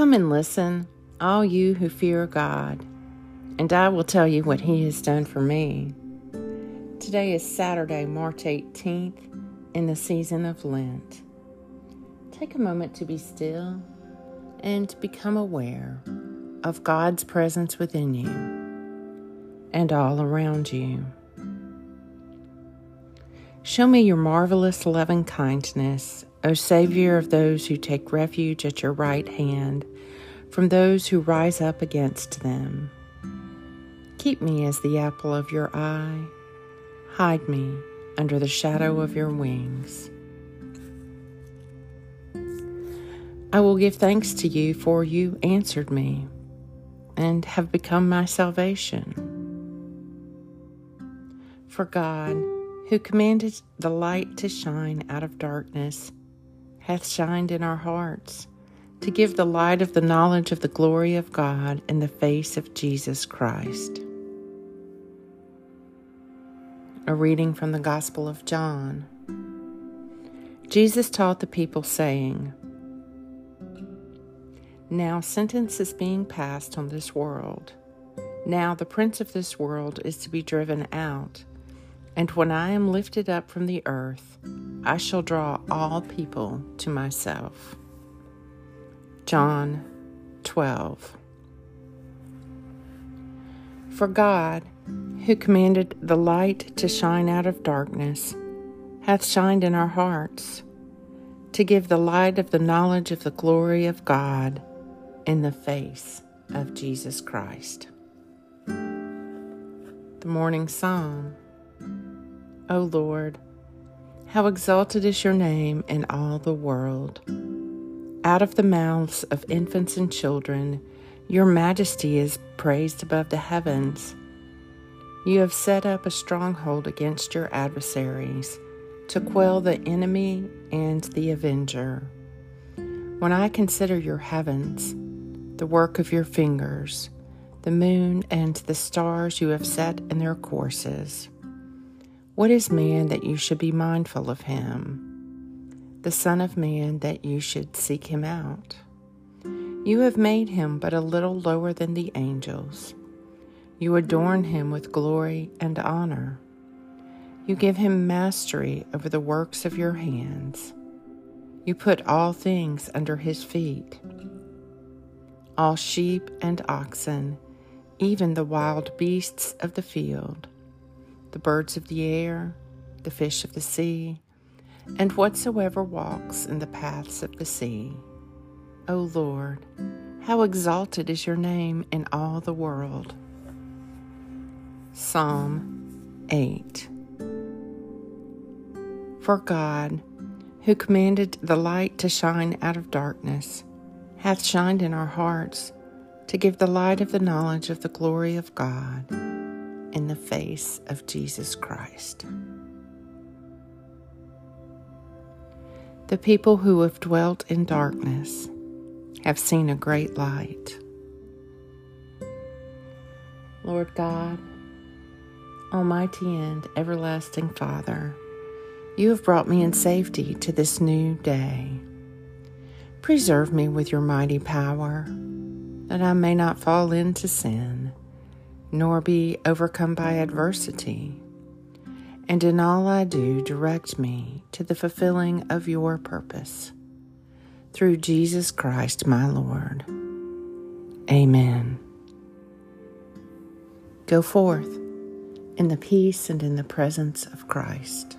Come and listen, all you who fear God, and I will tell you what He has done for me. Today is Saturday, March 18th, in the season of Lent. Take a moment to be still and become aware of God's presence within you and all around you. Show me your marvelous loving kindness, O Savior of those who take refuge at your right hand from those who rise up against them. Keep me as the apple of your eye. Hide me under the shadow of your wings. I will give thanks to you, for you answered me and have become my salvation. For God, who commanded the light to shine out of darkness, hath shined in our hearts to give the light of the knowledge of the glory of God in the face of Jesus Christ. A reading from the Gospel of John. Jesus taught the people, saying, Now sentence is being passed on this world. Now the prince of this world is to be driven out. And when I am lifted up from the earth, I shall draw all people to myself. John 12. For God, who commanded the light to shine out of darkness, hath shined in our hearts to give the light of the knowledge of the glory of God in the face of Jesus Christ. The Morning Psalm O Lord, how exalted is your name in all the world. Out of the mouths of infants and children, your majesty is praised above the heavens. You have set up a stronghold against your adversaries to quell the enemy and the avenger. When I consider your heavens, the work of your fingers, the moon and the stars you have set in their courses, what is man that you should be mindful of him? the Son of Man, that you should seek him out. You have made him but a little lower than the angels. You adorn him with glory and honor. You give him mastery over the works of your hands. You put all things under his feet all sheep and oxen, even the wild beasts of the field, the birds of the air, the fish of the sea and whatsoever walks in the paths of the sea. O Lord, how exalted is your name in all the world. Psalm 8 For God, who commanded the light to shine out of darkness, hath shined in our hearts to give the light of the knowledge of the glory of God in the face of Jesus Christ. The people who have dwelt in darkness have seen a great light. Lord God, Almighty and everlasting Father, you have brought me in safety to this new day. Preserve me with your mighty power, that I may not fall into sin, nor be overcome by adversity and in all I do, direct me to the fulfilling of your purpose. Through Jesus Christ my Lord. Amen. Go forth in the peace and in the presence of Christ.